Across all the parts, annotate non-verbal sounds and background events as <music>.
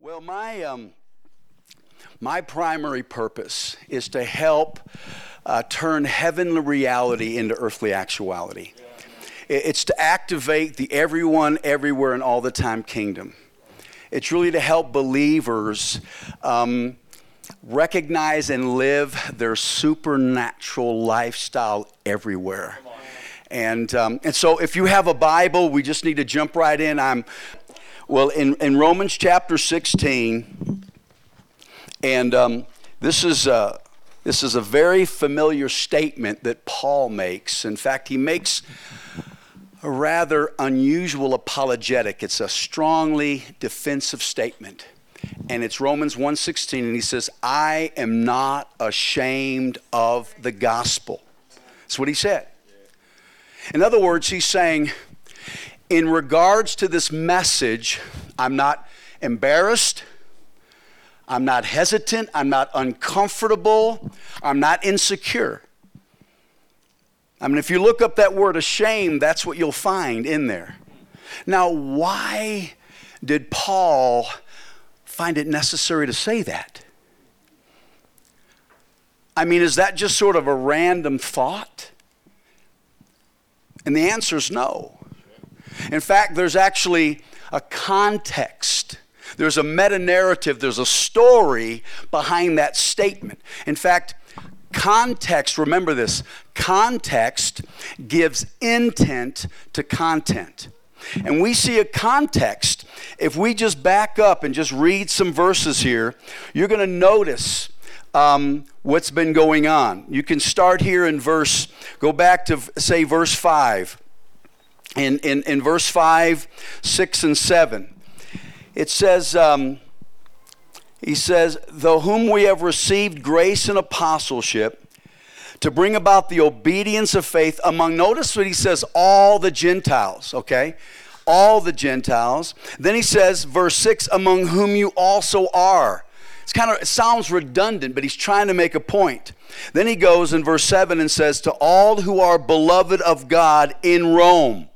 Well, my, um, my primary purpose is to help uh, turn heavenly reality into earthly actuality. It's to activate the everyone, everywhere, and all the time kingdom. It's really to help believers um, recognize and live their supernatural lifestyle everywhere. And, um, and so, if you have a Bible, we just need to jump right in. I'm, well, in, in Romans chapter 16, and um, this, is a, this is a very familiar statement that Paul makes. In fact, he makes a rather unusual apologetic. It's a strongly defensive statement. And it's Romans 1:16 and he says, "I am not ashamed of the gospel." That's what he said. In other words, he's saying in regards to this message, I'm not embarrassed, I'm not hesitant, I'm not uncomfortable, I'm not insecure. I mean, if you look up that word ashamed, that's what you'll find in there. Now, why did Paul find it necessary to say that? I mean, is that just sort of a random thought? And the answer is no. In fact, there's actually a context. There's a meta narrative, there's a story behind that statement. In fact, Context, remember this context gives intent to content. And we see a context. If we just back up and just read some verses here, you're going to notice um, what's been going on. You can start here in verse, go back to, say, verse 5. In, in, in verse 5, 6, and 7, it says, um, he says, Though whom we have received grace and apostleship to bring about the obedience of faith among, notice what he says, all the Gentiles, okay? All the Gentiles. Then he says, verse 6, among whom you also are. It's kind of, it sounds redundant, but he's trying to make a point. Then he goes in verse 7 and says, To all who are beloved of God in Rome.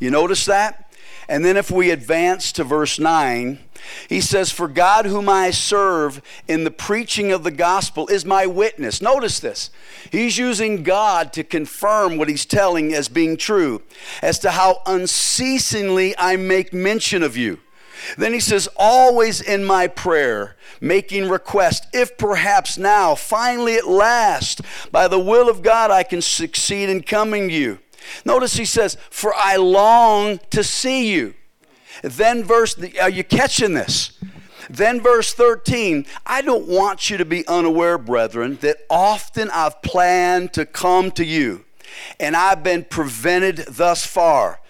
You notice that? And then if we advance to verse 9, he says, For God, whom I serve in the preaching of the gospel, is my witness. Notice this. He's using God to confirm what he's telling as being true, as to how unceasingly I make mention of you. Then he says, Always in my prayer, making request, if perhaps now, finally at last, by the will of God, I can succeed in coming to you. Notice he says, For I long to see you then, verse, are you catching this? Then, verse 13, I don't want you to be unaware, brethren, that often I've planned to come to you, and I've been prevented thus far.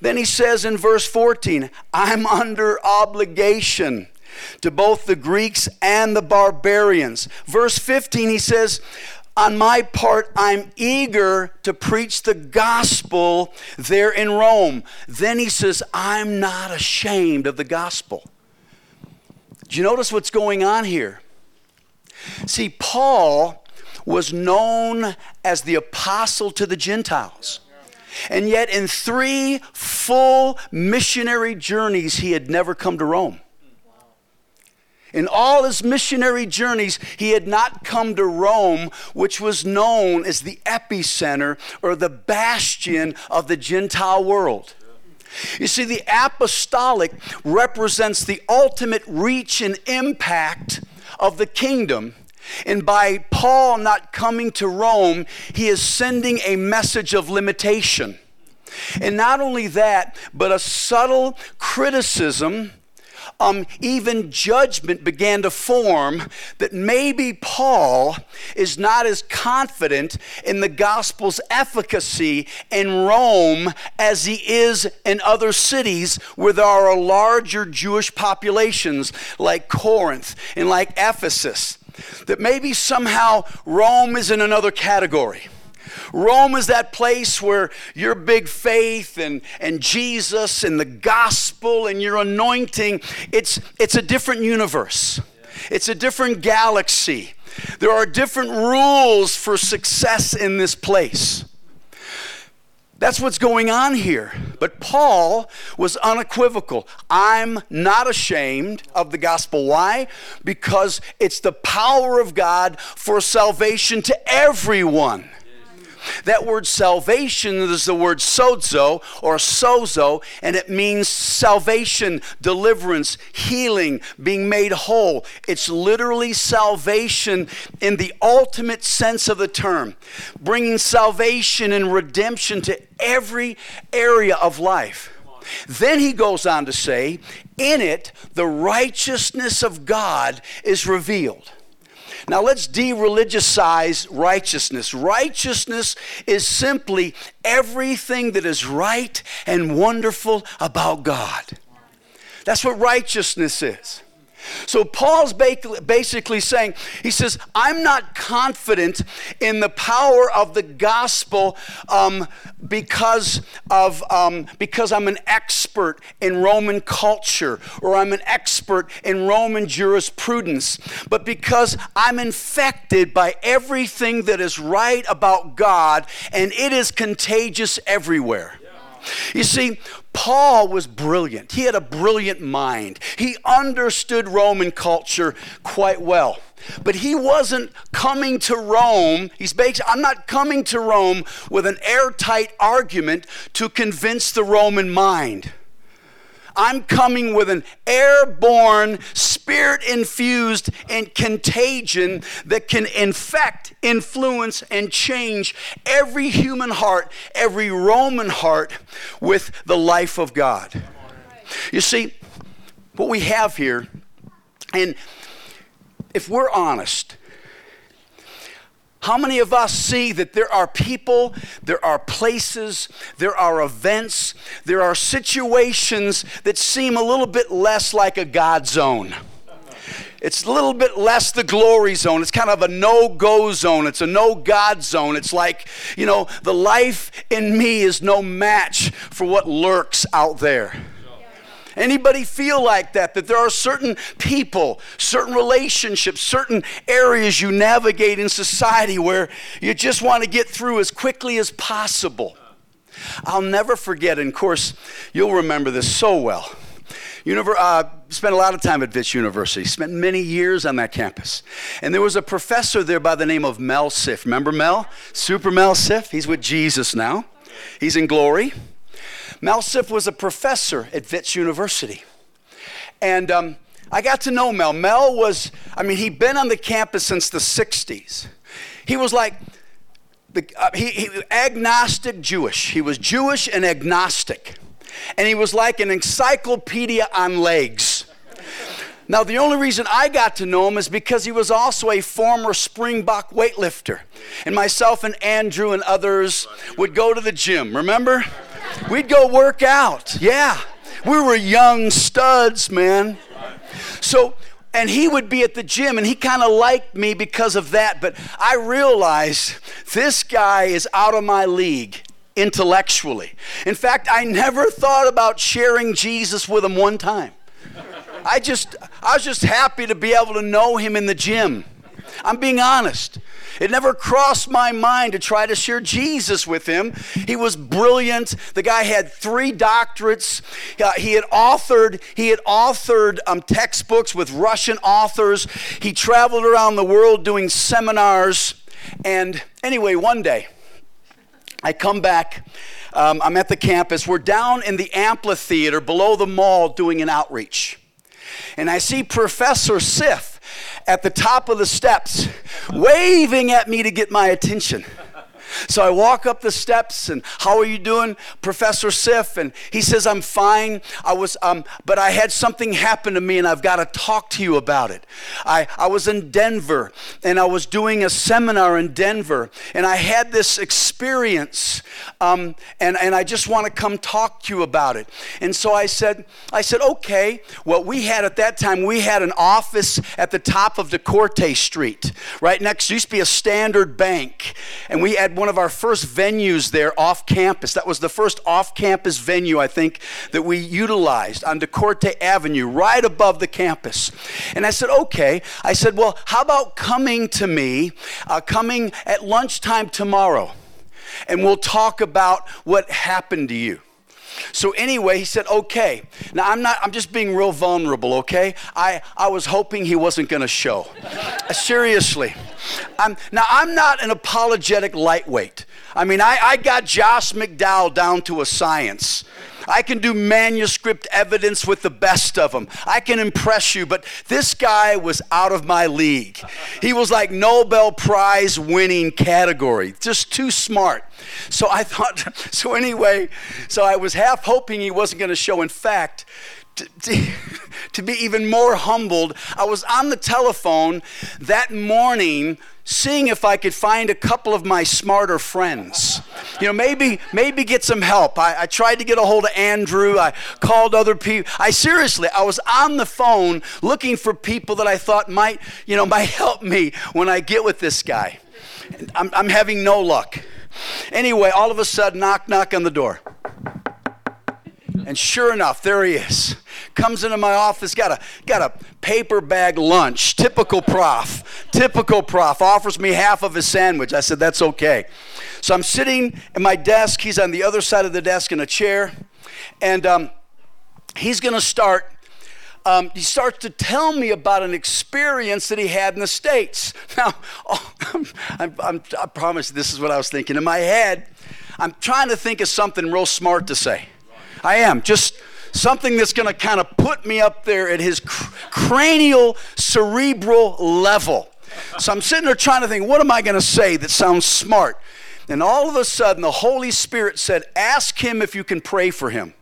Then he says in verse 14, I'm under obligation to both the Greeks and the barbarians. Verse 15, he says, on my part, I'm eager to preach the gospel there in Rome. Then he says, I'm not ashamed of the gospel. Do you notice what's going on here? See, Paul was known as the apostle to the Gentiles. And yet, in three full missionary journeys, he had never come to Rome. In all his missionary journeys, he had not come to Rome, which was known as the epicenter or the bastion of the Gentile world. You see, the apostolic represents the ultimate reach and impact of the kingdom. And by Paul not coming to Rome, he is sending a message of limitation. And not only that, but a subtle criticism um, even judgment began to form that maybe Paul is not as confident in the gospel's efficacy in Rome as he is in other cities where there are larger Jewish populations like Corinth and like Ephesus. That maybe somehow Rome is in another category. Rome is that place where your big faith and, and Jesus and the gospel and your anointing, it's, it's a different universe. It's a different galaxy. There are different rules for success in this place. That's what's going on here. But Paul was unequivocal. I'm not ashamed of the gospel. Why? Because it's the power of God for salvation to everyone. That word salvation is the word sozo or sozo, and it means salvation, deliverance, healing, being made whole. It's literally salvation in the ultimate sense of the term, bringing salvation and redemption to every area of life. Then he goes on to say, in it, the righteousness of God is revealed. Now let's de religiousize righteousness. Righteousness is simply everything that is right and wonderful about God. That's what righteousness is. So Paul's basically saying, he says, I'm not confident in the power of the gospel um, because of um, because I'm an expert in Roman culture or I'm an expert in Roman jurisprudence, but because I'm infected by everything that is right about God and it is contagious everywhere. You see, Paul was brilliant. He had a brilliant mind. He understood Roman culture quite well. But he wasn't coming to Rome. He's basically, I'm not coming to Rome with an airtight argument to convince the Roman mind. I'm coming with an airborne, spirit infused and contagion that can infect, influence, and change every human heart, every Roman heart with the life of God. You see, what we have here, and if we're honest, how many of us see that there are people, there are places, there are events, there are situations that seem a little bit less like a God zone? It's a little bit less the glory zone. It's kind of a no go zone. It's a no God zone. It's like, you know, the life in me is no match for what lurks out there. Anybody feel like that? That there are certain people, certain relationships, certain areas you navigate in society where you just want to get through as quickly as possible. I'll never forget, and of course, you'll remember this so well. Univer- uh, spent a lot of time at Wits University, spent many years on that campus. And there was a professor there by the name of Mel Siff. Remember Mel? Super Mel Siff? He's with Jesus now, he's in glory. Mel Siff was a professor at Wits University. And um, I got to know Mel. Mel was, I mean, he'd been on the campus since the 60s. He was like, the, uh, he, he agnostic Jewish. He was Jewish and agnostic. And he was like an encyclopedia on legs. Now, the only reason I got to know him is because he was also a former Springbok weightlifter. And myself and Andrew and others would go to the gym, remember? We'd go work out. Yeah. We were young studs, man. So, and he would be at the gym and he kind of liked me because of that. But I realized this guy is out of my league intellectually. In fact, I never thought about sharing Jesus with him one time. I just, I was just happy to be able to know him in the gym. I'm being honest. It never crossed my mind to try to share Jesus with him. He was brilliant. The guy had three doctorates. Uh, he had authored he had authored um, textbooks with Russian authors. He traveled around the world doing seminars. And anyway, one day I come back. Um, I'm at the campus. We're down in the amphitheater below the mall doing an outreach. And I see Professor Siff at the top of the steps, waving at me to get my attention. So I walk up the steps and how are you doing, Professor Siff? And he says, I'm fine. I was, um, but I had something happen to me and I've got to talk to you about it. I, I was in Denver and I was doing a seminar in Denver and I had this experience um, and, and I just want to come talk to you about it. And so I said, I said, okay. Well, we had at that time, we had an office at the top of De Korte Street, right next, used to be a standard bank. And we had one of our first venues there off campus. That was the first off campus venue, I think, that we utilized on De Korte Avenue, right above the campus. And I said, okay. I said, well, how about coming to me, uh, coming at lunchtime tomorrow? and we'll talk about what happened to you. So anyway, he said, okay. Now I'm not, I'm just being real vulnerable, okay? I, I was hoping he wasn't gonna show. Uh, seriously. I'm, now I'm not an apologetic lightweight. I mean, I, I got Josh McDowell down to a science. I can do manuscript evidence with the best of them. I can impress you, but this guy was out of my league. He was like Nobel Prize winning category, just too smart. So I thought, <laughs> so anyway, so I was half hoping he wasn't going to show. In fact, to, to, <laughs> to, be even more humbled, I was on the telephone that morning seeing if I could find a couple of my smarter friends. You know, maybe maybe get some help. I, I tried to get a hold of Andrew. I called other people. I seriously, I was on the phone looking for people that I thought might, you know, <laughs> might help me when I get with this guy. I'm, I'm having no luck. Anyway, all of a sudden, knock, knock on the door. And sure enough, there he is. Comes into my office, got a got a paper bag lunch. Typical prof. Typical prof. Offers me half of his sandwich. I said, that's okay. So I'm sitting at my desk. He's on the other side of the desk in a chair. And um, he's going to start um, he starts to tell me about an experience that he had in the States. <laughs> Now, <laughs> oh, I'm, I'm, i promise this is what I was thinking. In my head, I'm trying to think of something real smart to say. I am. Just something that's going to kind of put me up there at his cr- cranial, cerebral level. So I'm sitting there trying to think, what am I going to say that sounds smart? And all of a sudden, the Holy Spirit said, Ask him if you can pray for him.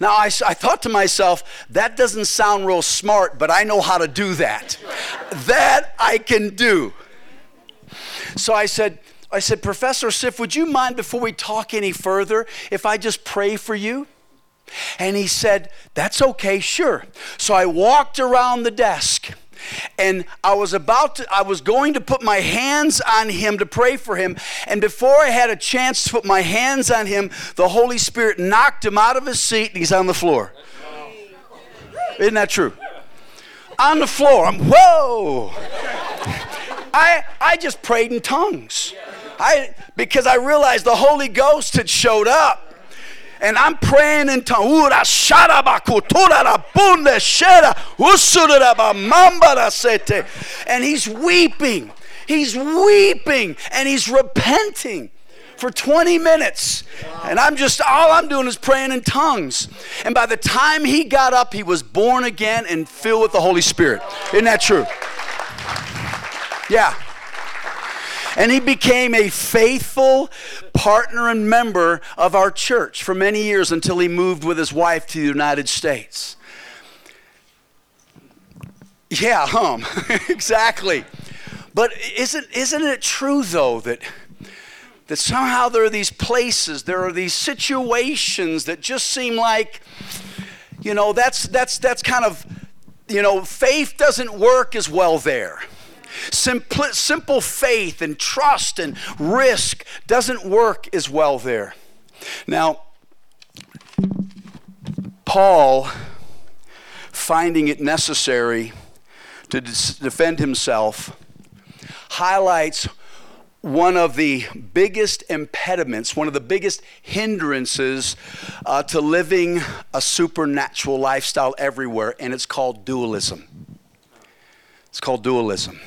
Now, I, I thought to myself, that doesn't sound real smart, but I know how to do that. <laughs> that I can do. So I said, I said, Professor Siff, would you mind before we talk any further if I just pray for you? And he said, That's okay, sure. So I walked around the desk and I was about to, I was going to put my hands on him to pray for him. And before I had a chance to put my hands on him, the Holy Spirit knocked him out of his seat and he's on the floor. Isn't that true? On the floor. I'm, whoa. I, I just prayed in tongues. I, because I realized the Holy Ghost had showed up. And I'm praying in tongues. And he's weeping. He's weeping and he's repenting for 20 minutes. And I'm just, all I'm doing is praying in tongues. And by the time he got up, he was born again and filled with the Holy Spirit. Isn't that true? Yeah. And he became a faithful partner and member of our church for many years until he moved with his wife to the United States. Yeah, hum, <laughs> exactly. But isn't, isn't it true, though, that, that somehow there are these places, there are these situations that just seem like, you know, that's, that's, that's kind of, you know, faith doesn't work as well there. Simple, simple faith and trust and risk doesn't work as well there. Now, Paul, finding it necessary to defend himself, highlights one of the biggest impediments, one of the biggest hindrances uh, to living a supernatural lifestyle everywhere, and it's called dualism. It's called dualism.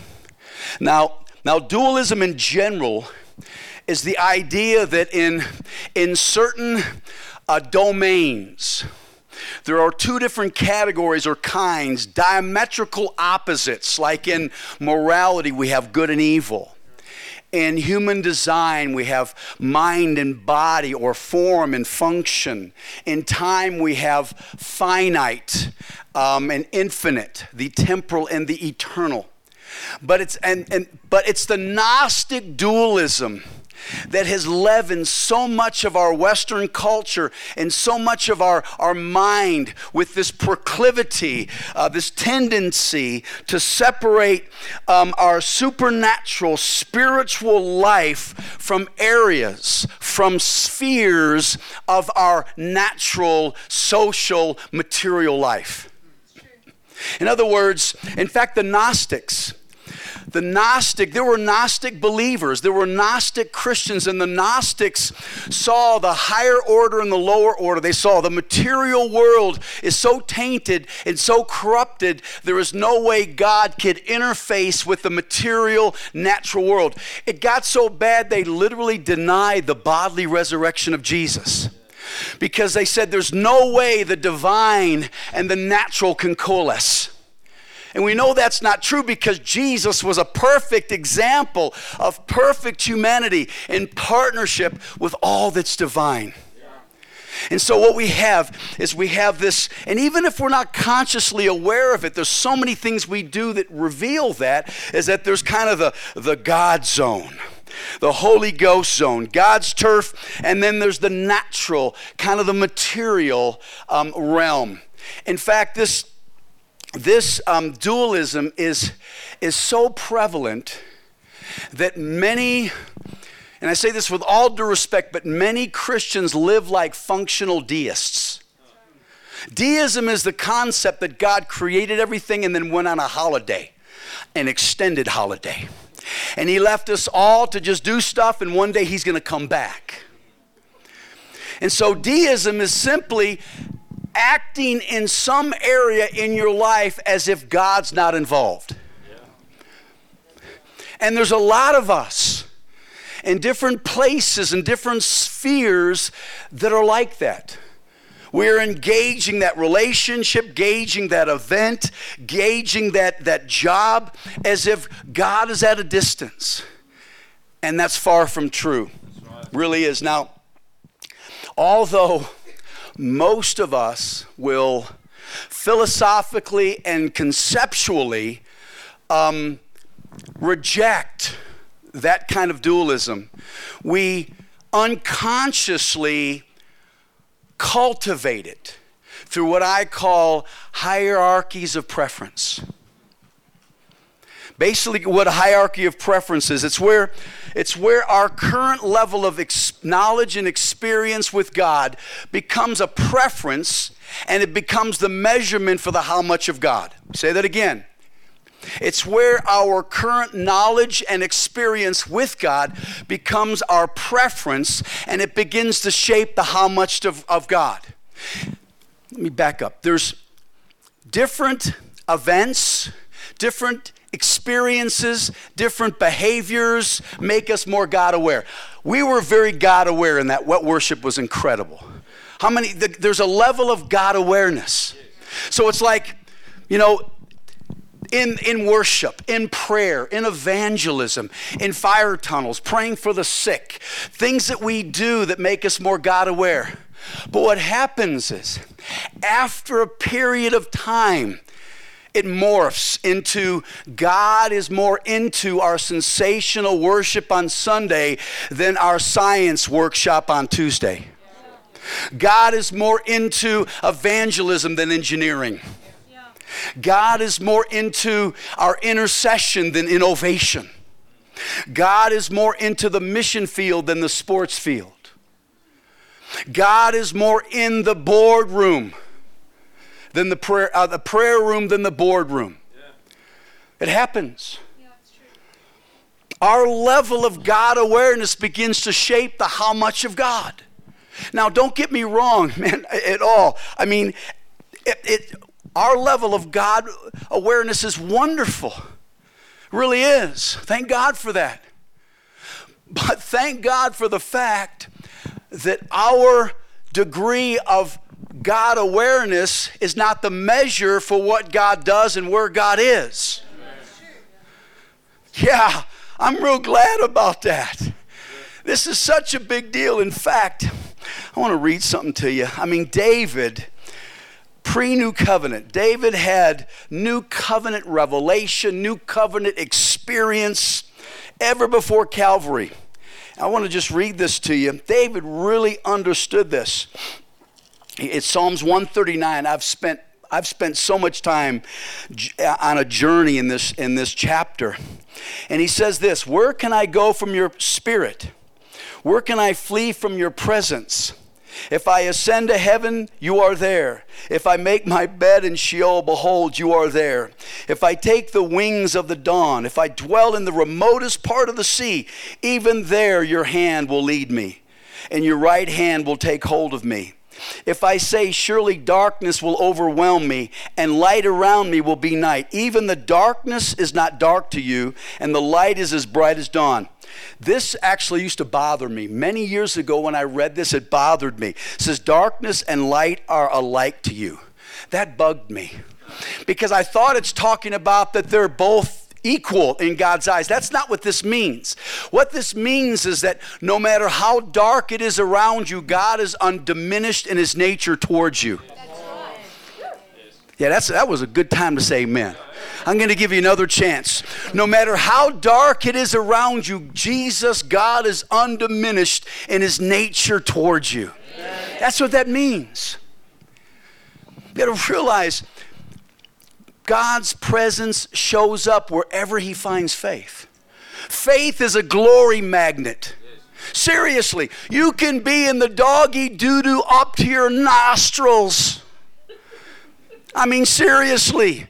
Now, now dualism in general is the idea that in, in certain uh, domains, there are two different categories or kinds, diametrical opposites. Like in morality, we have good and evil. In human design, we have mind and body or form and function. In time, we have finite um, and infinite, the temporal and the eternal. But it's, and, and, but it's the Gnostic dualism that has leavened so much of our Western culture and so much of our, our mind with this proclivity, uh, this tendency to separate um, our supernatural, spiritual life from areas, from spheres of our natural, social, material life. In other words, in fact, the Gnostics, the Gnostic, there were Gnostic believers, there were Gnostic Christians, and the Gnostics saw the higher order and the lower order. They saw the material world is so tainted and so corrupted, there is no way God could interface with the material, natural world. It got so bad they literally denied the bodily resurrection of Jesus because they said there's no way the divine and the natural can coalesce. And we know that's not true because Jesus was a perfect example of perfect humanity in partnership with all that's divine. And so, what we have is we have this, and even if we're not consciously aware of it, there's so many things we do that reveal that, is that there's kind of the, the God zone the Holy Ghost zone, God's turf, and then there's the natural, kind of the material um, realm. In fact, this this um, dualism is, is so prevalent that many, and I say this with all due respect, but many Christians live like functional deists. Deism is the concept that God created everything and then went on a holiday, an extended holiday. And He left us all to just do stuff, and one day He's going to come back. And so deism is simply acting in some area in your life as if God's not involved. And there's a lot of us in different places and different spheres that are like that. We're engaging that relationship, gauging that event, gauging that, that job as if God is at a distance. And that's far from true. Right. Really is. Now, although most of us will philosophically and conceptually um, reject that kind of dualism. We unconsciously cultivate it through what I call hierarchies of preference. Basically, what a hierarchy of preference is, it's where, it's where our current level of ex- knowledge and experience with God becomes a preference and it becomes the measurement for the how much of God. Say that again. It's where our current knowledge and experience with God becomes our preference and it begins to shape the how much of, of God. Let me back up. There's different events, different experiences, different behaviors make us more God aware. We were very God aware in that wet worship was incredible. How many, the, there's a level of God awareness. So it's like, you know, in, in worship, in prayer, in evangelism, in fire tunnels, praying for the sick, things that we do that make us more God aware. But what happens is, after a period of time, it morphs into God is more into our sensational worship on Sunday than our science workshop on Tuesday. God is more into evangelism than engineering. God is more into our intercession than innovation. God is more into the mission field than the sports field. God is more in the boardroom than the prayer, uh, the prayer room than the boardroom. Yeah. It happens. Yeah, Our level of God awareness begins to shape the how much of God. Now, don't get me wrong, <laughs> man, at all. I mean, it, it, our level of God awareness is wonderful. really is. Thank God for that. But thank God for the fact that our degree of God awareness is not the measure for what God does and where God is. Yeah, I'm real glad about that. This is such a big deal. In fact, I want to read something to you. I mean, David, pre new covenant, David had new covenant revelation, new covenant experience ever before Calvary. I want to just read this to you. David really understood this. It's Psalms 139. I've spent I've spent so much time uh, on a journey in this in this chapter. And he says this, "Where can I go from your spirit? Where can I flee from your presence? If I ascend to heaven, you are there. If I make my bed in Sheol, behold, you are there. If I take the wings of the dawn, if I dwell in the remotest part of the sea, even there your hand will lead me, and your right hand will take hold of me. If I say, Surely darkness will overwhelm me, and light around me will be night, even the darkness is not dark to you, and the light is as bright as dawn. This actually used to bother me. Many years ago, when I read this, it bothered me. It says, Darkness and light are alike to you. That bugged me because I thought it's talking about that they're both equal in God's eyes. That's not what this means. What this means is that no matter how dark it is around you, God is undiminished in his nature towards you. Yeah, that's, that was a good time to say amen. I'm going to give you another chance. No matter how dark it is around you, Jesus, God, is undiminished in his nature towards you. That's what that means. You got to realize God's presence shows up wherever He finds faith. Faith is a glory magnet. Seriously, you can be in the doggy doo doo up to your nostrils. I mean, seriously.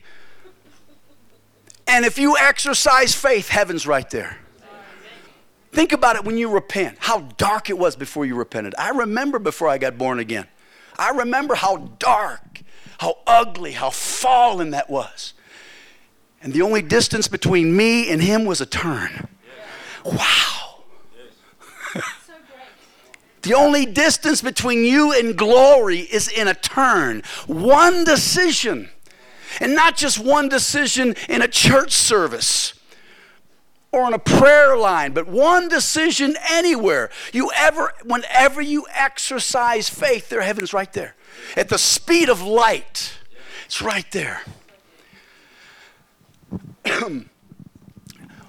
And if you exercise faith, heaven's right there. Think about it when you repent, how dark it was before you repented. I remember before I got born again. I remember how dark how ugly, how fallen that was. And the only distance between me and him was a turn. Wow. the only distance between you and glory is in a turn. One decision. And not just one decision in a church service or on a prayer line, but one decision anywhere. You ever, whenever you exercise faith, their heaven's right there at the speed of light. It's right there. <clears throat>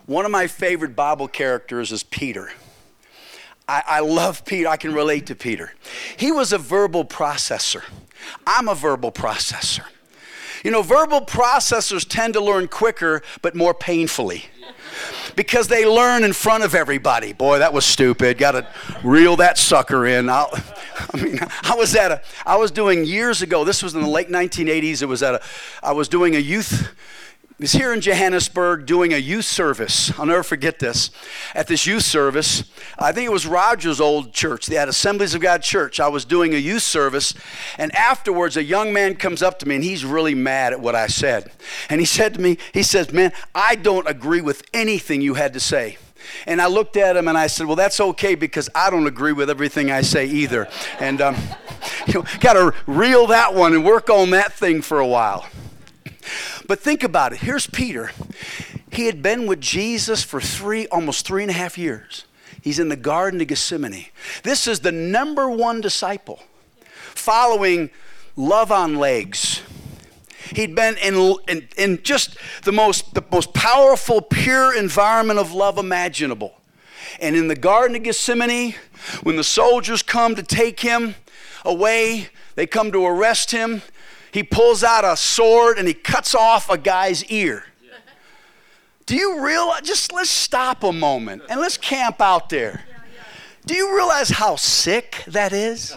One of my favorite Bible characters is Peter. I, I, love Peter. I can relate to Peter. He was a verbal processor. I'm a verbal processor. You know, verbal processors tend to learn quicker but more painfully because they learn in front of everybody. Boy, that was stupid. Got to reel that sucker in. I'll, I mean, I was at a, I was doing years ago. This was in the late 1980s. It was at a, I was doing a youth was here in Johannesburg doing a youth service. I'll never forget this. At this youth service, I think it was Roger's old church. They had Assemblies of God Church. I was doing a youth service, and afterwards, a young man comes up to me, and he's really mad at what I said. And he said to me, he says, "Man, I don't agree with anything you had to say." And I looked at him and I said, Well, that's okay because I don't agree with everything I say either. And um, <laughs> you know, got to reel that one and work on that thing for a while. But think about it. Here's Peter. He had been with Jesus for three, almost three and a half years. He's in the Garden of Gethsemane. This is the number one disciple following love on legs. He'd been in, in, in just the most, the most powerful, pure environment of love imaginable. And in the Garden of Gethsemane, when the soldiers come to take him away, they come to arrest him, he pulls out a sword and he cuts off a guy's ear. Do you realize? Just let's stop a moment and let's camp out there. Do you realize how sick that is?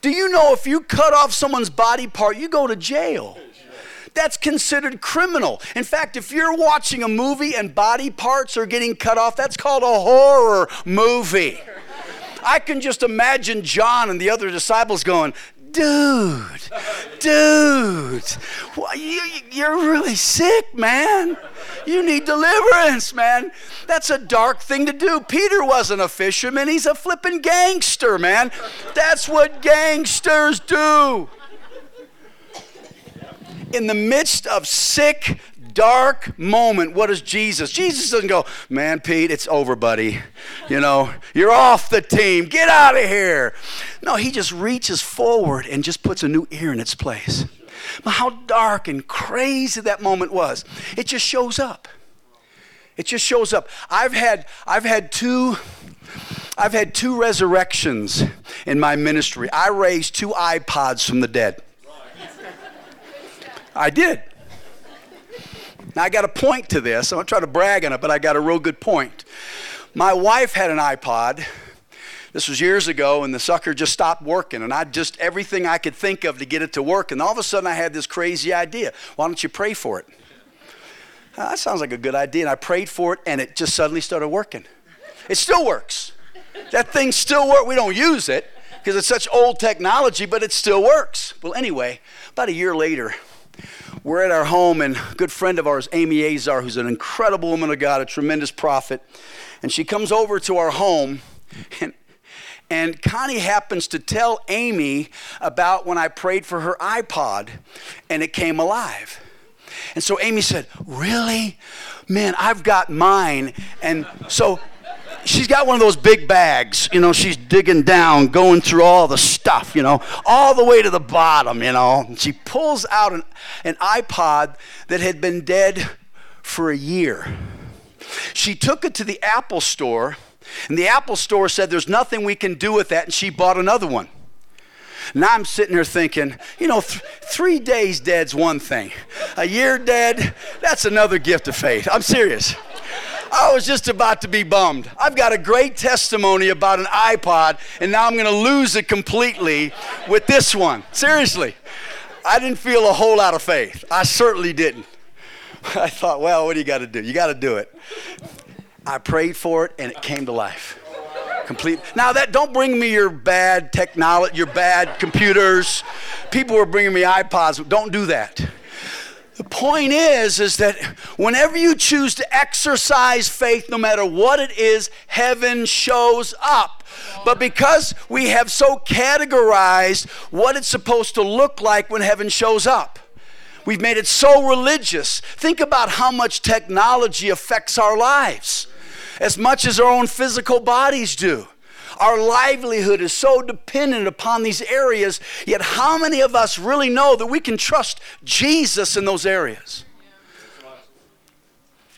Do you know if you cut off someone's body part, you go to jail? That's considered criminal. In fact, if you're watching a movie and body parts are getting cut off, that's called a horror movie. I can just imagine John and the other disciples going, dude, dude, you, you're really sick, man. You need deliverance, man. That's a dark thing to do. Peter wasn't a fisherman, he's a flippin' gangster, man. That's what gangsters do. In the midst of sick, dark moment, what does Jesus? Jesus doesn't go, man, Pete, it's over, buddy. You know, you're off the team. Get out of here. No, he just reaches forward and just puts a new ear in its place. But how dark and crazy that moment was. It just shows up. It just shows up. I've had I've had two I've had two resurrections in my ministry. I raised two iPods from the dead. I did. Now, I got a point to this. I'm going to try to brag on it, but I got a real good point. My wife had an iPod This was years ago, and the sucker just stopped working, and I just everything I could think of to get it to work. And all of a sudden, I had this crazy idea. Why don't you pray for it? Uh, that sounds like a good idea. And I prayed for it, and it just suddenly started working. It still works. That thing still works. We don't use it because it's such old technology, but it still works. Well, anyway, about a year later, we're at our home, and a good friend of ours, Amy Azar, who's an incredible woman of God, a tremendous prophet, and she comes over to our home, <laughs> and and Connie happens to tell Amy about when I prayed for her iPod and it came alive. And so Amy said, Really? Man, I've got mine. And so she's got one of those big bags, you know, she's digging down, going through all the stuff, you know, all the way to the bottom, you know. And she pulls out an, an iPod that had been dead for a year. She took it to the Apple store, and the Apple store said, There's nothing we can do with that, and she bought another one. Now I'm sitting here thinking, you know, th- three days dead's one thing, a year dead, that's another gift of faith. I'm serious. I was just about to be bummed. I've got a great testimony about an iPod, and now I'm going to lose it completely with this one. Seriously. I didn't feel a whole lot of faith. I certainly didn't. <laughs> I thought, well, what do you got to do? You got to do it. I prayed for it, and it came to life. Complete. Now that don't bring me your bad technology, your bad computers. People were bringing me iPods. Don't do that. The point is, is that whenever you choose to exercise faith, no matter what it is, heaven shows up. But because we have so categorized what it's supposed to look like when heaven shows up, we've made it so religious. Think about how much technology affects our lives, as much as our own physical bodies do. Our livelihood is so dependent upon these areas, yet, how many of us really know that we can trust Jesus in those areas?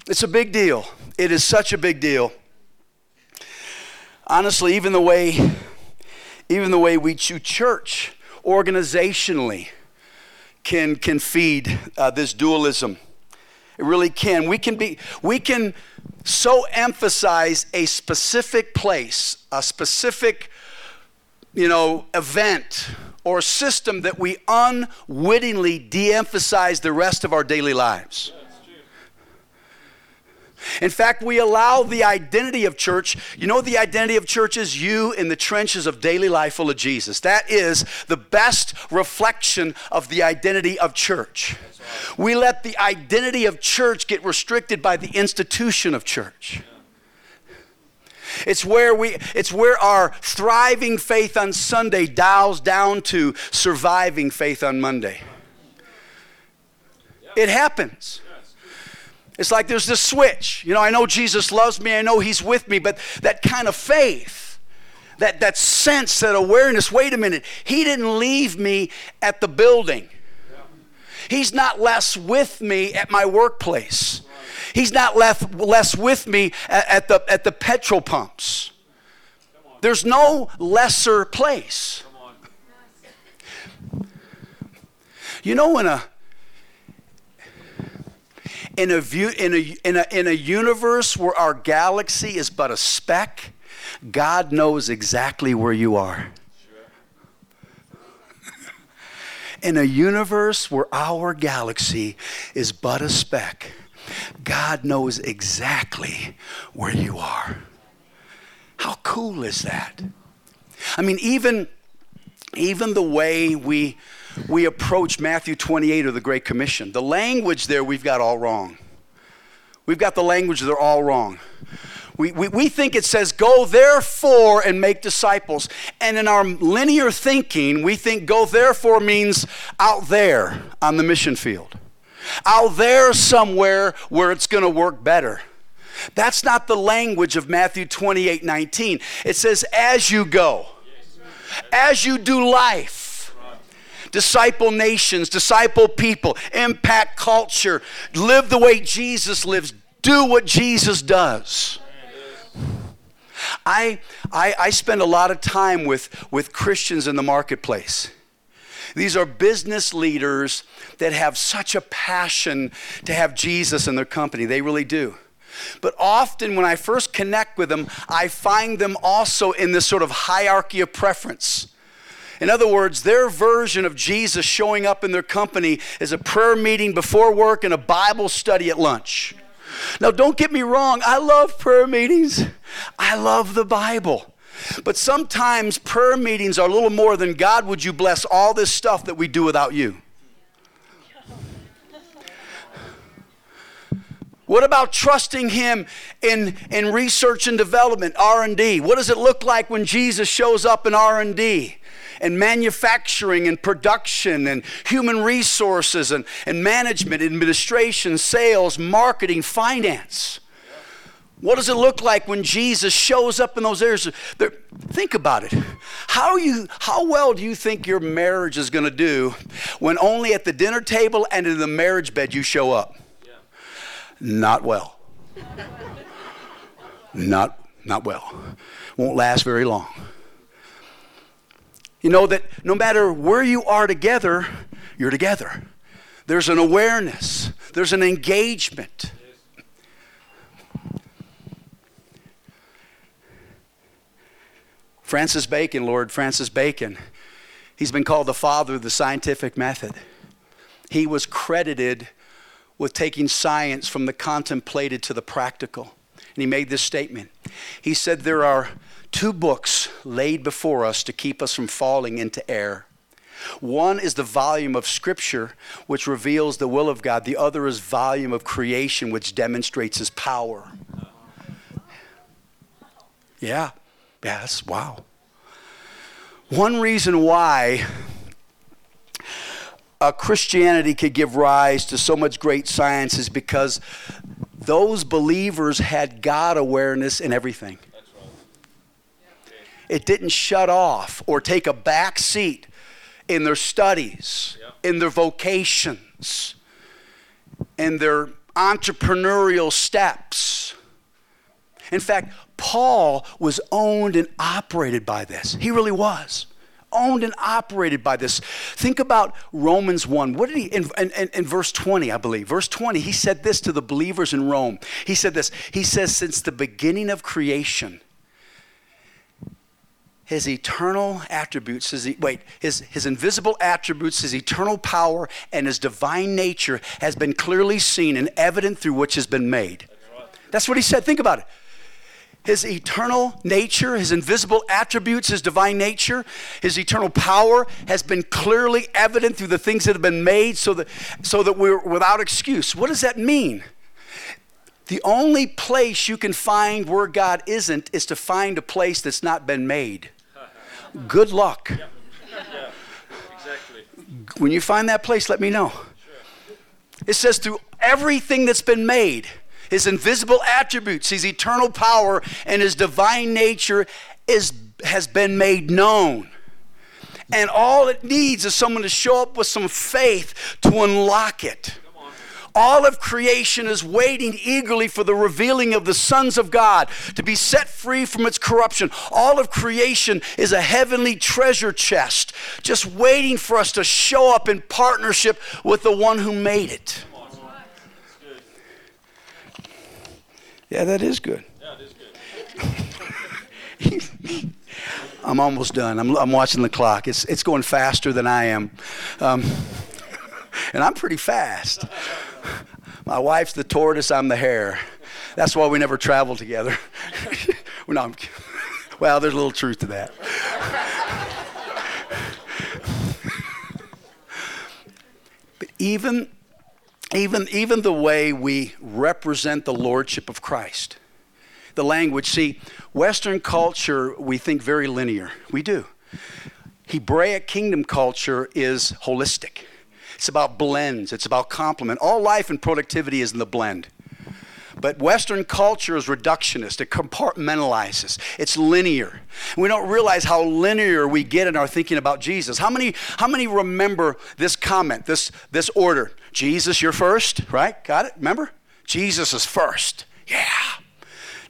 It's a big deal. It is such a big deal. Honestly, even the way, even the way we choose church organizationally can, can feed uh, this dualism. It really can. We can be, we can so emphasize a specific place, a specific, you know, event or system that we unwittingly de-emphasize the rest of our daily lives. In fact, we allow the identity of church. You know, the identity of church is you in the trenches of daily life full of Jesus. That is the best reflection of the identity of church. We let the identity of church get restricted by the institution of church. It's where we it's where our thriving faith on Sunday dials down to surviving faith on Monday. It happens. It's like there's this switch. You know, I know Jesus loves me, I know He's with me, but that kind of faith, that, that sense, that awareness wait a minute, He didn't leave me at the building. He's not less with me at my workplace. He's not less, less with me at, at the, at the petrol pumps. There's no lesser place. You know, in a in a, view, in, a, in, a, in a universe where our galaxy is but a speck, God knows exactly where you are. In a universe where our galaxy is but a speck, God knows exactly where you are. How cool is that? I mean, even, even the way we we approach Matthew 28 or the Great Commission. The language there we've got all wrong. We've got the language, they're all wrong. We, we, we think it says, Go therefore and make disciples. And in our linear thinking, we think go therefore means out there on the mission field, out there somewhere where it's going to work better. That's not the language of Matthew 28 19. It says, As you go, as you do life disciple nations, disciple people, impact culture, live the way Jesus lives, do what Jesus does. I, I, I spend a lot of time with, with Christians in the marketplace. These are business leaders that have such a passion to have Jesus in their company. They really do. But often when I first connect with them, I find them also in this sort of hierarchy of preference. In other words, their version of Jesus showing up in their company is a prayer meeting before work and a Bible study at lunch. Now, don't get me wrong, I love prayer meetings, I love the Bible. But sometimes prayer meetings are a little more than God, would you bless all this stuff that we do without you? What about trusting him in, in research and development, R&D? What does it look like when Jesus shows up in R&D? And manufacturing and production and human resources and, and management, administration, sales, marketing, finance. What does it look like when Jesus shows up in those areas? think about it. How, you, how well do you think your marriage is going to do when only at the dinner table and in the marriage bed you show up? Yeah. Not well. not, not well. Won't last very long. You know that no matter where you are together, you're together. There's an awareness, there's an engagement. Francis Bacon, Lord Francis Bacon, he's been called the father of the scientific method. He was credited with taking science from the contemplated to the practical. And he made this statement. He said, There are two books laid before us to keep us from falling into error. One is the volume of Scripture, which reveals the will of God. The other is volume of creation, which demonstrates His power. Yeah, yes, wow. One reason why a Christianity could give rise to so much great science is because those believers had God awareness in everything. It didn't shut off or take a back seat in their studies, in their vocations, in their entrepreneurial steps. In fact, Paul was owned and operated by this. He really was. Owned and operated by this. Think about Romans 1. What did he, in, in, in, verse 20, I believe, verse 20, he said this to the believers in Rome. He said this. He says, Since the beginning of creation, his eternal attributes, his, wait, his, his invisible attributes, his eternal power, and his divine nature has been clearly seen and evident through which has been made. That's what he said. Think about it. His eternal nature, his invisible attributes, his divine nature, his eternal power has been clearly evident through the things that have been made so that, so that we're without excuse. What does that mean? The only place you can find where God isn't is to find a place that's not been made good luck. Yeah. Yeah, exactly. When you find that place, let me know. Sure. It says, through everything that's been made, his invisible attributes, his eternal power, and his divine nature is, has been made known. And all it needs is someone to show up with some faith to unlock it. All of creation is waiting eagerly for the revealing of the sons of God to be set free from its corruption. All of creation is a heavenly treasure chest just waiting for us to show up in partnership with the one who made it. Yeah, that is good. Yeah, <laughs> good. I'm almost done. I'm, I'm, watching the clock. It's, it's going faster than I am. Um, <laughs> and I'm pretty fast. My wife's the tortoise, I'm the hare. That's why we never travel together. <laughs> well, well, there's a little truth to that. but even, even, even the way we represent the lordship of Christ, the language, see, Western culture, we think very linear. We do. Hebraic kingdom culture is holistic. It's about blends, it's about complement. All life and productivity is in the blend. But Western culture is reductionist. It compartmentalizes. It's linear. We don't realize how linear we get in our thinking about Jesus. How many, how many remember this comment, this, this order? Jesus, you're first, right? Got it? Remember? Jesus is first. Yeah.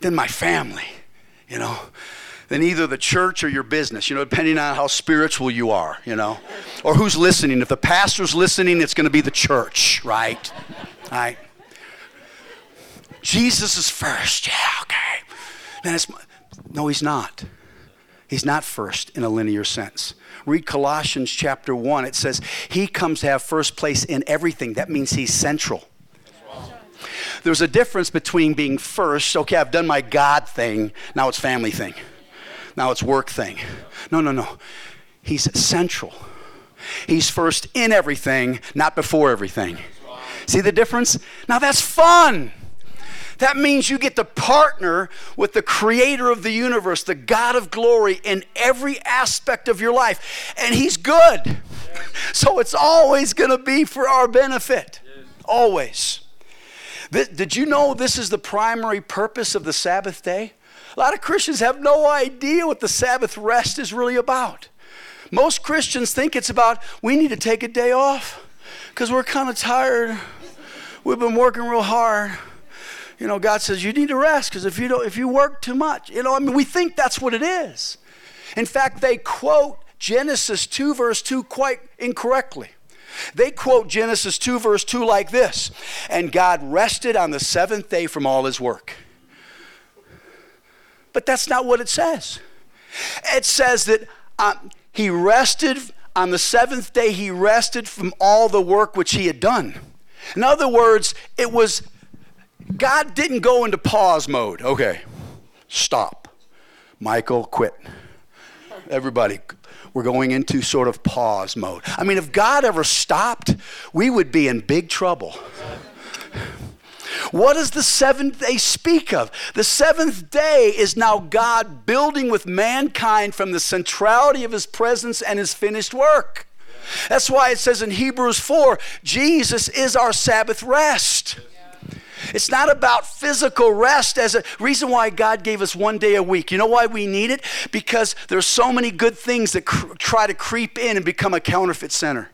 Then my family, you know than either the church or your business, you know, depending on how spiritual you are, you know, or who's listening. If the pastor's listening, it's going to be the church, right? Right? Jesus is first. Yeah, okay. Then it's, no, he's not. He's not first in a linear sense. Read Colossians chapter 1. It says, He comes to have first place in everything. That means He's central. There's a difference between being first, okay, I've done my God thing, now it's family thing, now it's work thing. No, no, no. He's central. He's first in everything, not before everything. See the difference? Now that's fun. That means you get to partner with the creator of the universe, the God of glory, in every aspect of your life. And He's good. So it's always going to be for our benefit. Always. Did you know this is the primary purpose of the Sabbath day? A lot of Christians have no idea what the Sabbath rest is really about. Most Christians think it's about we need to take a day off because we're kind of tired. We've been working real hard. You know, God says you need to rest because if you don't, if you work too much, you know, I mean, we think that's what it is. In fact, they quote Genesis 2 verse 2 quite incorrectly. They quote Genesis 2, verse 2 like this And God rested on the seventh day from all his work. But that's not what it says. It says that um, he rested on the seventh day, he rested from all the work which he had done. In other words, it was God didn't go into pause mode. Okay, stop. Michael, quit. Everybody, we're going into sort of pause mode. I mean, if God ever stopped, we would be in big trouble. What does the seventh day speak of? The seventh day is now God building with mankind from the centrality of his presence and his finished work. That's why it says in Hebrews 4 Jesus is our Sabbath rest. It's not about physical rest as a reason why God gave us one day a week. You know why we need it? Because there's so many good things that cr- try to creep in and become a counterfeit center.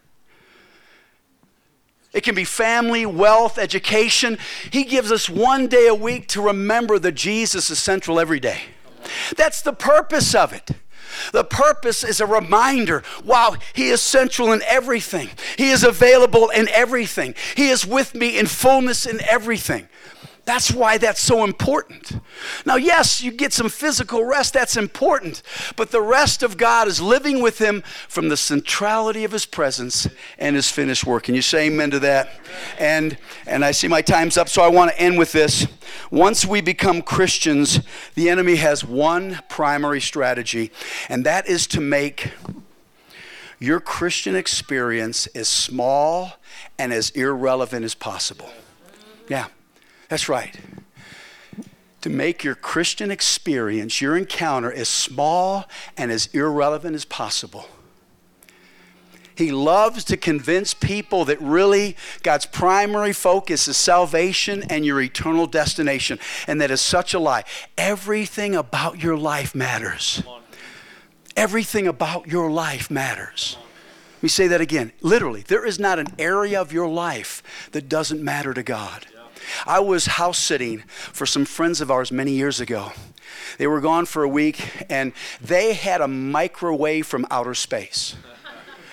It can be family, wealth, education. He gives us one day a week to remember that Jesus is central every day. That's the purpose of it. The purpose is a reminder wow, He is central in everything. He is available in everything. He is with me in fullness in everything. That's why that's so important. Now, yes, you get some physical rest, that's important, but the rest of God is living with Him from the centrality of His presence and His finished work. Can you say amen to that? And, and I see my time's up, so I want to end with this. Once we become Christians, the enemy has one primary strategy, and that is to make your Christian experience as small and as irrelevant as possible. Yeah. That's right. To make your Christian experience, your encounter, as small and as irrelevant as possible. He loves to convince people that really God's primary focus is salvation and your eternal destination. And that is such a lie. Everything about your life matters. Everything about your life matters. Let me say that again. Literally, there is not an area of your life that doesn't matter to God. I was house sitting for some friends of ours many years ago. They were gone for a week and they had a microwave from outer space.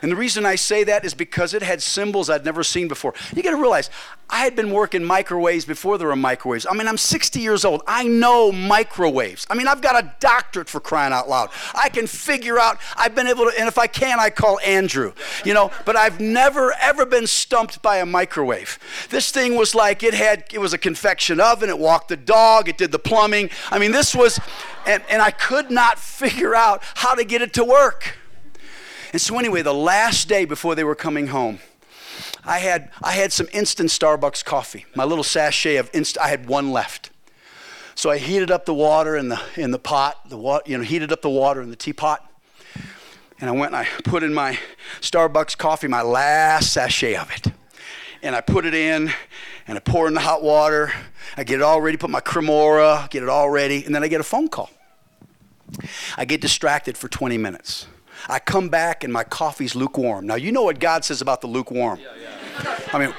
And the reason I say that is because it had symbols I'd never seen before. You got to realize, I had been working microwaves before there were microwaves. I mean, I'm 60 years old. I know microwaves. I mean, I've got a doctorate for crying out loud. I can figure out, I've been able to, and if I can, I call Andrew, you know, but I've never, ever been stumped by a microwave. This thing was like, it had, it was a convection oven, it walked the dog, it did the plumbing. I mean, this was, and, and I could not figure out how to get it to work. And so, anyway, the last day before they were coming home, I had, I had some instant Starbucks coffee. My little sachet of instant, I had one left. So I heated up the water in the, in the pot, the wa- you know, heated up the water in the teapot. And I went and I put in my Starbucks coffee, my last sachet of it. And I put it in and I pour in the hot water. I get it all ready, put my cremora, get it all ready, and then I get a phone call. I get distracted for 20 minutes. I come back and my coffee's lukewarm. Now, you know what God says about the lukewarm. Yeah, yeah. I mean,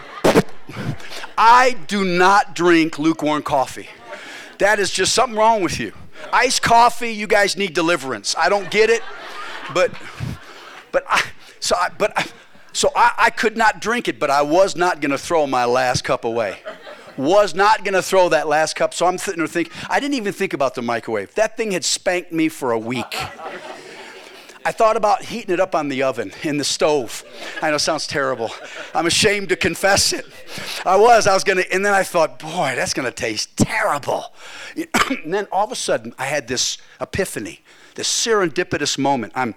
I do not drink lukewarm coffee. That is just something wrong with you. Iced coffee, you guys need deliverance. I don't get it, but, but I, so I, but I, so I, I could not drink it, but I was not going to throw my last cup away. was not going to throw that last cup. So I'm sitting there thinking, I didn't even think about the microwave. That thing had spanked me for a week. I thought about heating it up on the oven, in the stove. I know it sounds terrible. I'm ashamed to confess it. I was, I was gonna, and then I thought, boy, that's gonna taste terrible. <clears throat> and then all of a sudden, I had this epiphany, this serendipitous moment. I'm,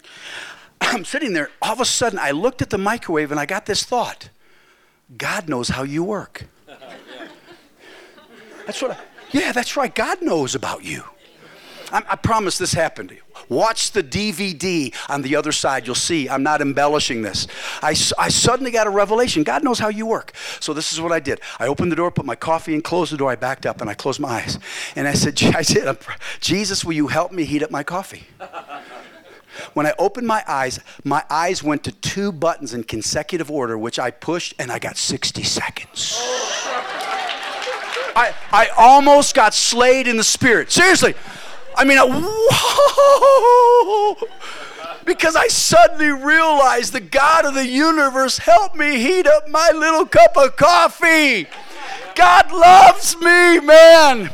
<clears throat> I'm sitting there, all of a sudden, I looked at the microwave and I got this thought God knows how you work. <laughs> That's what I, yeah, that's right. God knows about you. I, I promise this happened to you. Watch the DVD on the other side. You'll see I'm not embellishing this. I, I suddenly got a revelation. God knows how you work. So this is what I did. I opened the door, put my coffee in, closed the door. I backed up and I closed my eyes. And I said, <laughs> I said, Jesus, will you help me heat up my coffee? <laughs> When I opened my eyes, my eyes went to two buttons in consecutive order, which I pushed, and I got 60 seconds. <laughs> I, I almost got slayed in the spirit. Seriously. I mean, whoa! Because I suddenly realized the God of the universe helped me heat up my little cup of coffee. God loves me, man.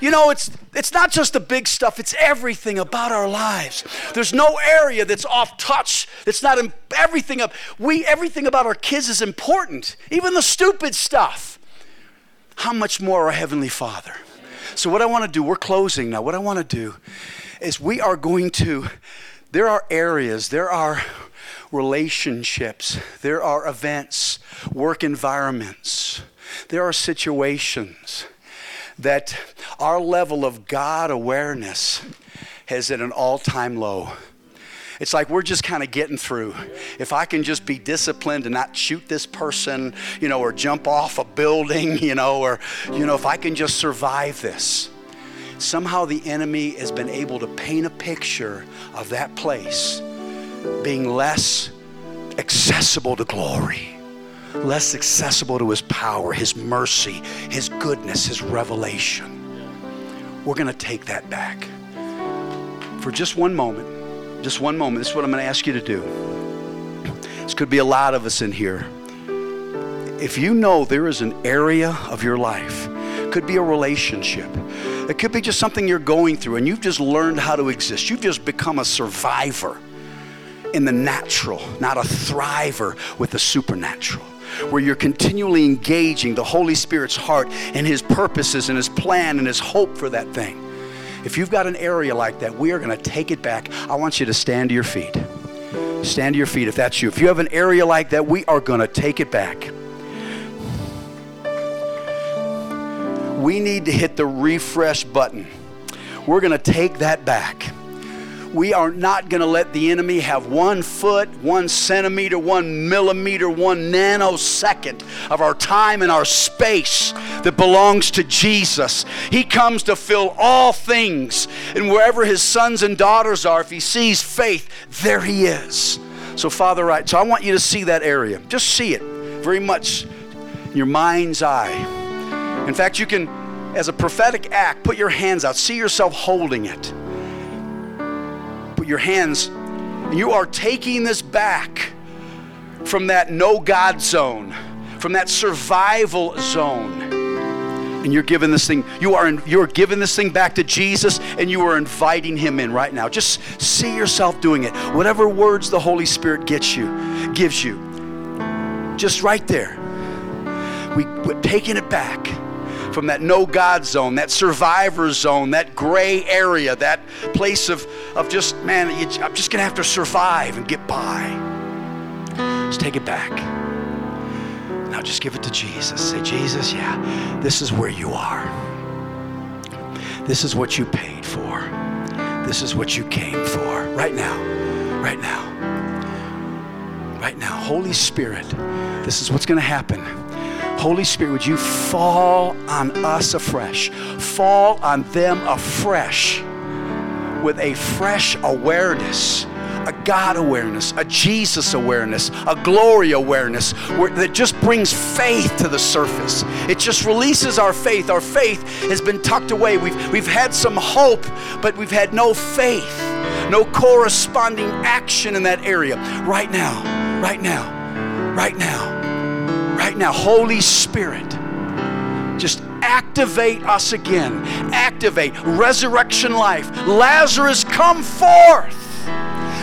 You know, it's it's not just the big stuff, it's everything about our lives. There's no area that's off touch. That's not everything of we everything about our kids is important. Even the stupid stuff. How much more our heavenly Father? So, what I want to do, we're closing now. What I want to do is we are going to, there are areas, there are relationships, there are events, work environments, there are situations that our level of God awareness is at an all time low. It's like we're just kind of getting through. If I can just be disciplined and not shoot this person, you know, or jump off a building, <laughs> you know, or, you know, if I can just survive this. Somehow the enemy has been able to paint a picture of that place being less accessible to glory, less accessible to his power, his mercy, his goodness, his revelation. We're going to take that back. For just one moment, just one moment. This is what I'm going to ask you to do. This could be a lot of us in here. If you know there is an area of your life, could be a relationship, it could be just something you're going through and you've just learned how to exist. You've just become a survivor in the natural, not a thriver with the supernatural where you're continually engaging the Holy Spirit's heart and His purposes and His plan and His hope for that thing. If you've got an area like that, we are going to take it back. I want you to stand to your feet. Stand to your feet if that's you. If you have an area like that, we are going to take it back. We need to hit the refresh button. We're going to take that back we are not going to let the enemy have one foot, one centimeter, one millimeter, one nanosecond of our time and our space that belongs to Jesus. He comes to fill all things. And wherever his sons and daughters are, if he sees faith, there he is. So, Father, right. So I want you to see that area. Just see it very much in your mind's eye. In fact, you can, as a prophetic act, put your hands out. See yourself holding it your hands, and you are taking this back from that no God zone, from that survival zone. And you're giving this thing, you are in, you're giving this thing back to Jesus and you are inviting him in right now. Just see yourself doing it. Whatever words the Holy Spirit gets you, gives you. Just right there. We, we're taking it back from that no God zone, that survivor zone, that gray area, that place of, of just, man, I'm just going to have to survive and get by. Just take it back. Now just give it to Jesus. Say, Jesus, yeah, this is where you are. This is what you paid for. This is what you came for. Right now. Right now. Right now. Holy Spirit, this is what's going to happen Holy Spirit, would you fall on us afresh, fall on them afresh with a fresh awareness a God awareness, a Jesus awareness, a glory awareness that just brings faith to the surface. It just releases our faith. Our faith has been tucked away. We've, we've had some hope, but we've had no faith, no corresponding action in that area. Right now, right now, right now now, Holy Spirit, just activate us again. Activate resurrection life. Lazarus, come forth.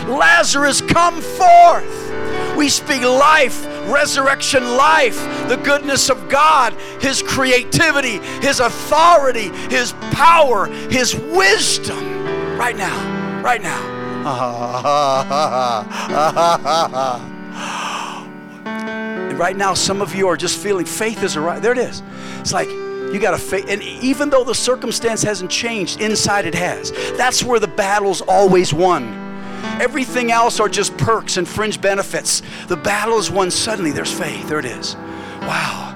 Lazarus, come forth. We speak life, resurrection life, the goodness of God, His creativity, His authority, His power, His wisdom. Right now, right now. <laughs> right now, some of you are just feeling faith is arrived. There it is. It's like you got to faith. And even though the circumstance hasn't changed, inside it has. That's where the battle's always won. Everything else are just perks and fringe benefits. The battle is won suddenly. There's faith. There it is. Wow.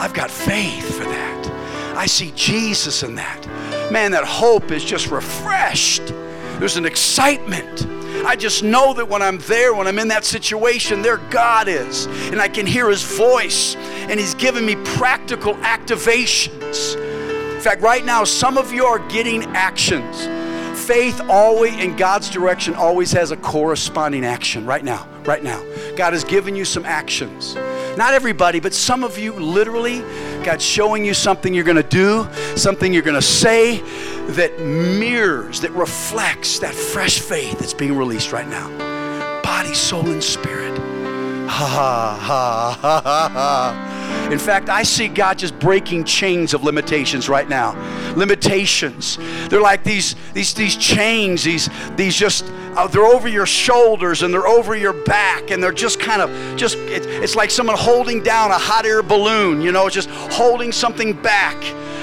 I've got faith for that. I see Jesus in that. Man, that hope is just refreshed. There's an excitement. I just know that when I'm there, when I'm in that situation, there God is. And I can hear His voice, and He's given me practical activations. In fact, right now, some of you are getting actions faith always in God's direction always has a corresponding action right now. Right now. God has given you some actions. Not everybody, but some of you literally, God's showing you something you're going to do, something you're going to say that mirrors, that reflects that fresh faith that's being released right now. Body, soul, and spirit. Ha ha ha ha ha ha. In fact, I see God just breaking chains of limitations right now. Limitations. They're like these these these chains. These these just uh, they're over your shoulders and they're over your back and they're just kind of just it, it's like someone holding down a hot air balloon. You know, just holding something back.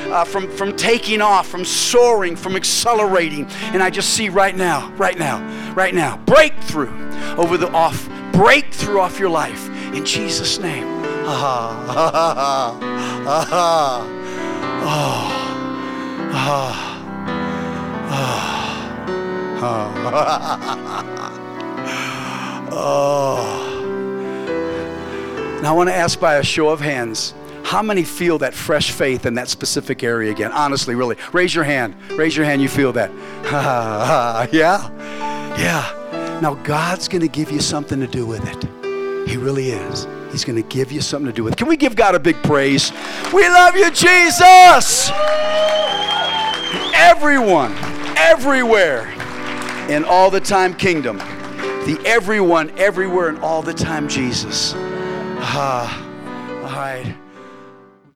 Uh, from, from taking off, from soaring, from accelerating. And I just see right now, right now, right now, breakthrough over the off, breakthrough off your life in Jesus' name. <laughs> Ah, ah, ah, <laughs> oh. Now, I want to ask by a show of hands how many feel that fresh faith in that specific area again? Honestly, really. Raise your hand. Raise your hand, you feel that. <laughs> yeah? Yeah. Now, God's going to give you something to do with it. He really is. He's going to give you something to do with. Can we give God a big praise? We love you, Jesus. Everyone, everywhere, in all the time kingdom. The everyone, everywhere, and all the time Jesus. Ah, all right.